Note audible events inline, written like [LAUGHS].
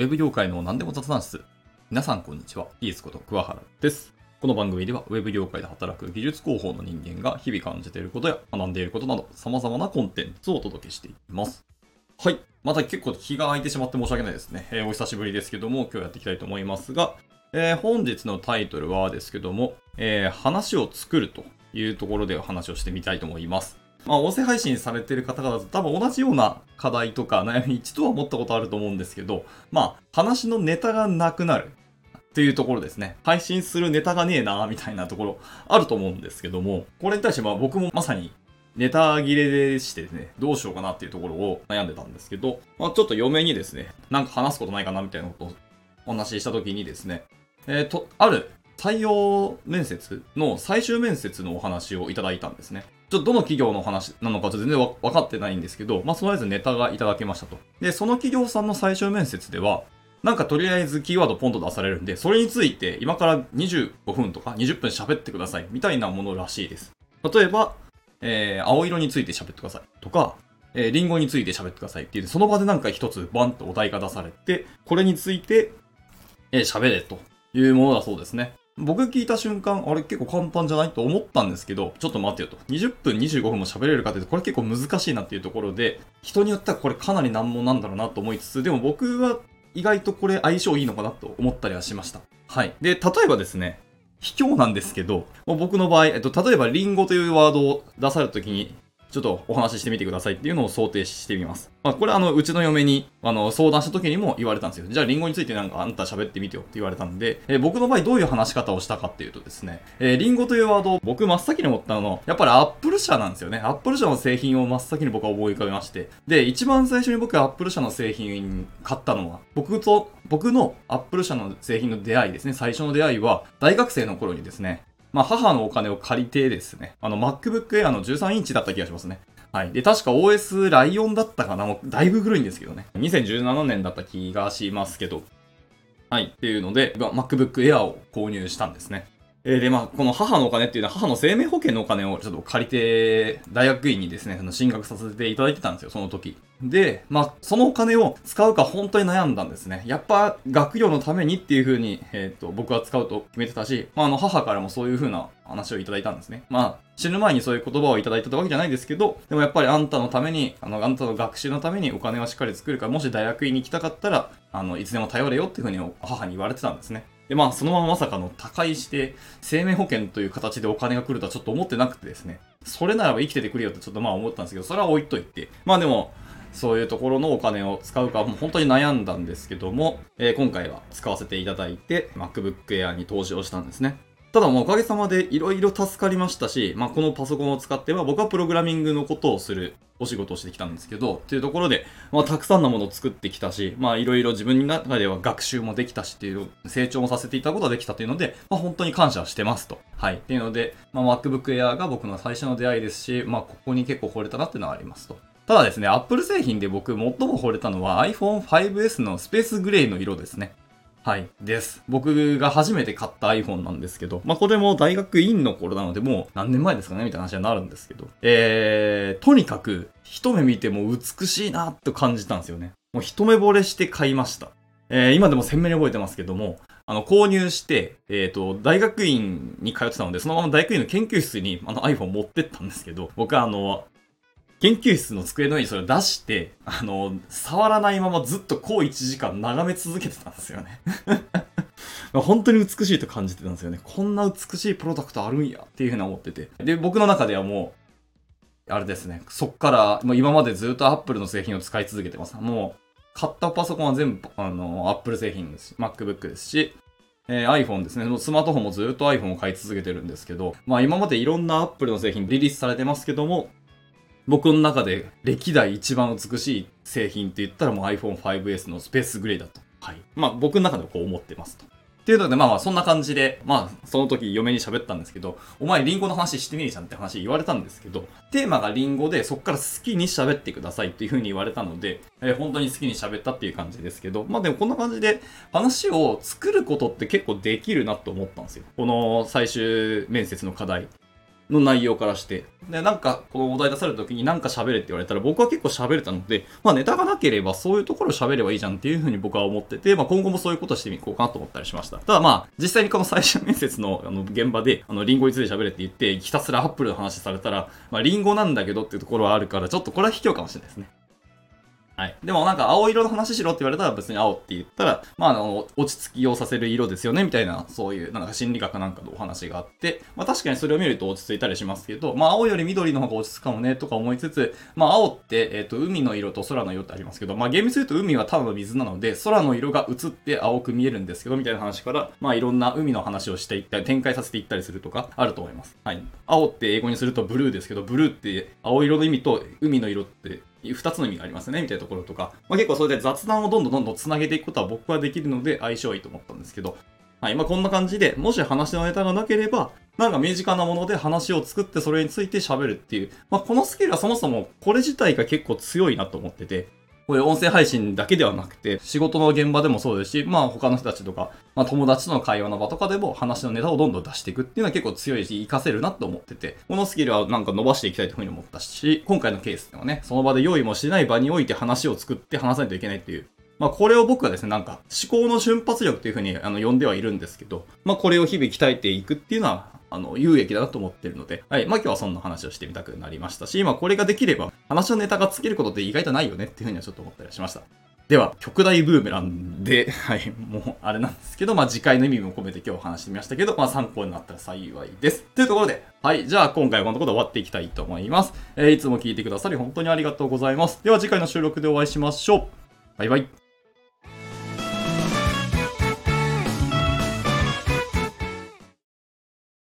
ウェブ業界の何でも雑談室。皆さんこんにちは。イースこと桑原です。この番組では、ウェブ業界で働く技術広報の人間が日々感じていることや学んでいることなど、様々なコンテンツをお届けしています。はい。また結構気が空いてしまって申し訳ないですね。えー、お久しぶりですけども、今日やっていきたいと思いますが、えー、本日のタイトルはですけども、えー、話を作るというところで話をしてみたいと思います。まあ、音声配信されてる方々と多分同じような課題とか悩み一度は持ったことあると思うんですけど、まあ、話のネタがなくなるっていうところですね。配信するネタがねえなみたいなところあると思うんですけども、これに対してまあ僕もまさにネタ切れでしてね、どうしようかなっていうところを悩んでたんですけど、まあちょっと嫁にですね、なんか話すことないかなみたいなことをお話しした時にですね、えっ、ー、と、ある採用面接の最終面接のお話をいただいたんですね。ちょっとどの企業の話なのか全然分かってないんですけど、まあ、とりあえずネタがいただけましたと。で、その企業さんの最終面接では、なんかとりあえずキーワードポンと出されるんで、それについて今から25分とか20分喋ってくださいみたいなものらしいです。例えば、えー、青色について喋ってくださいとか、えー、リンゴについて喋ってくださいって言って、その場でなんか一つバンとお題が出されて、これについて、えー、喋れというものだそうですね。僕聞いた瞬間、あれ結構簡単じゃないと思ったんですけど、ちょっと待ってよと。20分、25分も喋れるかってこれ結構難しいなっていうところで、人によってはこれかなり難問なんだろうなと思いつつ、でも僕は意外とこれ相性いいのかなと思ったりはしました。はい。で、例えばですね、卑怯なんですけど、僕の場合、えっと、例えばリンゴというワードを出された時に、ちょっとお話ししてみてくださいっていうのを想定してみます。まあ、これあの、うちの嫁に、あの、相談した時にも言われたんですよ。じゃあ、リンゴについてなんかあんた喋ってみてよって言われたんで、えー、僕の場合どういう話し方をしたかっていうとですね、えー、リンゴというワードを僕真っ先に思ったの、やっぱりアップル社なんですよね。アップル社の製品を真っ先に僕は思い浮かべまして。で、一番最初に僕アップル社の製品買ったのは、僕と、僕のアップル社の製品の出会いですね。最初の出会いは、大学生の頃にですね、まあ、母のお金を借りてですね、あの、MacBook Air の13インチだった気がしますね。はい。で、確か OS ライオンだったかな？もうだいぶ古いんですけどね。2017年だった気がしますけど。はい。っていうので、MacBook Air を購入したんですね。えー、で、まあ、この母のお金っていうのは母の生命保険のお金をちょっと借りて、大学院にですね、その進学させていただいてたんですよ、その時。で、まあ、そのお金を使うか本当に悩んだんですね。やっぱ、学業のためにっていう風に、えっ、ー、と、僕は使うと決めてたし、まあ、あの、母からもそういう風な話をいただいたんですね。まあ、死ぬ前にそういう言葉をいただいたわけじゃないですけど、でもやっぱりあんたのために、あの、あんたの学習のためにお金をしっかり作るから、もし大学院に行きたかったら、あの、いつでも頼れよっていう風に母に言われてたんですね。で、まあ、そのまままさかの他界して、生命保険という形でお金が来るとはちょっと思ってなくてですね、それならば生きててくれよってちょっとまあ思ったんですけど、それは置いといて、まあでも、そういうところのお金を使うか、もう本当に悩んだんですけども、えー、今回は使わせていただいて、MacBook Air に投資をしたんですね。ただもうおかげさまでいろいろ助かりましたし、まあ、このパソコンを使っては僕はプログラミングのことをするお仕事をしてきたんですけど、っていうところで、まあ、たくさんのものを作ってきたし、まあ、いろいろ自分の中では学習もできたしっていう、成長もさせていたことができたというので、まあ、本当に感謝してますと。はい。っていうので、まあ、MacBook Air が僕の最初の出会いですし、まあ、ここに結構惚れたなっていうのはありますと。ただですね、Apple 製品で僕最も惚れたのは iPhone 5S のスペースグレーの色ですね。はい。です。僕が初めて買った iPhone なんですけど、まあ、これも大学院の頃なので、もう何年前ですかねみたいな話になるんですけど、えー、とにかく、一目見ても美しいなと感じたんですよね。もう一目惚れして買いました。えー、今でも鮮明に覚えてますけども、あの、購入して、えっ、ー、と、大学院に通ってたので、そのまま大学院の研究室にあの iPhone 持ってったんですけど、僕はあの、研究室の机の上にそれを出して、あの、触らないままずっとこう1時間眺め続けてたんですよね [LAUGHS] 本当に美しいと感じてたんですよね。こんな美しいプロダクトあるんやっていうふうに思ってて。で、僕の中ではもう、あれですね、そっから、もう今までずっと Apple の製品を使い続けてます。もう、買ったパソコンは全部、あの、Apple 製品ですし、MacBook ですし、えー、iPhone ですね。スマートフォンもずっと iPhone を買い続けてるんですけど、まあ今までいろんな Apple の製品リリースされてますけども、僕の中で歴代一番美しい製品って言ったらもう iPhone5S のスペースグレーだと。はい。まあ僕の中でこう思ってますと。っていうので、まあまあそんな感じで、まあその時嫁に喋ったんですけど、お前リンゴの話してねえじゃんって話言われたんですけど、テーマがリンゴでそっから好きに喋ってくださいっていう風に言われたので、えー、本当に好きに喋ったっていう感じですけど、まあでもこんな感じで話を作ることって結構できるなと思ったんですよ。この最終面接の課題。の内容からして。で、なんか、このお題出された時になんか喋れって言われたら、僕は結構喋れたので、まあネタがなければそういうところを喋ればいいじゃんっていうふうに僕は思ってて、まあ今後もそういうことしてみこうかなと思ったりしました。ただまあ、実際にこの最終面接のあの現場で、あの、リンゴについて喋れって言って、ひたすらアップルの話されたら、まあリンゴなんだけどっていうところはあるから、ちょっとこれは卑怯かもしれないですね。はい。でもなんか青色の話しろって言われたら別に青って言ったら、まああの、落ち着きをさせる色ですよねみたいな、そういうなんか心理学なんかのお話があって、まあ確かにそれを見ると落ち着いたりしますけど、まあ青より緑の方が落ち着くかもねとか思いつつ、まあ青って、えっ、ー、と、海の色と空の色ってありますけど、まあ厳密に言うと海はただの水なので、空の色が映って青く見えるんですけど、みたいな話から、まあいろんな海の話をしていったり、展開させていったりするとか、あると思います。はい。青って英語にするとブルーですけど、ブルーって青色の意味と海の色って2つの意味がありますね、みたいなところとか、まあ、結構それで雑談をどんどんどんどん繋げていくことは僕はできるので相性いいと思ったんですけど、はい、まあこんな感じで、もし話のネタがなければ、なんか身近なもので話を作ってそれについて喋るっていう、まあこのスキルはそもそもこれ自体が結構強いなと思ってて、こういう音声配信だけではなくて、仕事の現場でもそうですし、まあ他の人たちとか、まあ友達との会話の場とかでも話のネタをどんどん出していくっていうのは結構強いし、活かせるなと思ってて、このスキルはなんか伸ばしていきたいというふうに思ったし、今回のケースではね、その場で用意もしない場において話を作って話さないといけないっていう、まあこれを僕はですね、なんか思考の瞬発力というふうにあの呼んではいるんですけど、まあこれを日々鍛えていくっていうのは、あの、有益だなと思ってるので、はい。まあ今日はそんな話をしてみたくなりましたし、まあこれができれば、話のネタがつけることって意外とないよねっていうふうにはちょっと思ったりしました。では、極大ブーメランで、はい、もうあれなんですけど、まあ次回の意味も込めて今日話してみましたけど、まあ参考になったら幸いです。というところで、はい、じゃあ今回はこのところで終わっていきたいと思います。えー、いつも聞いてくださり本当にありがとうございます。では次回の収録でお会いしましょう。バイバイ。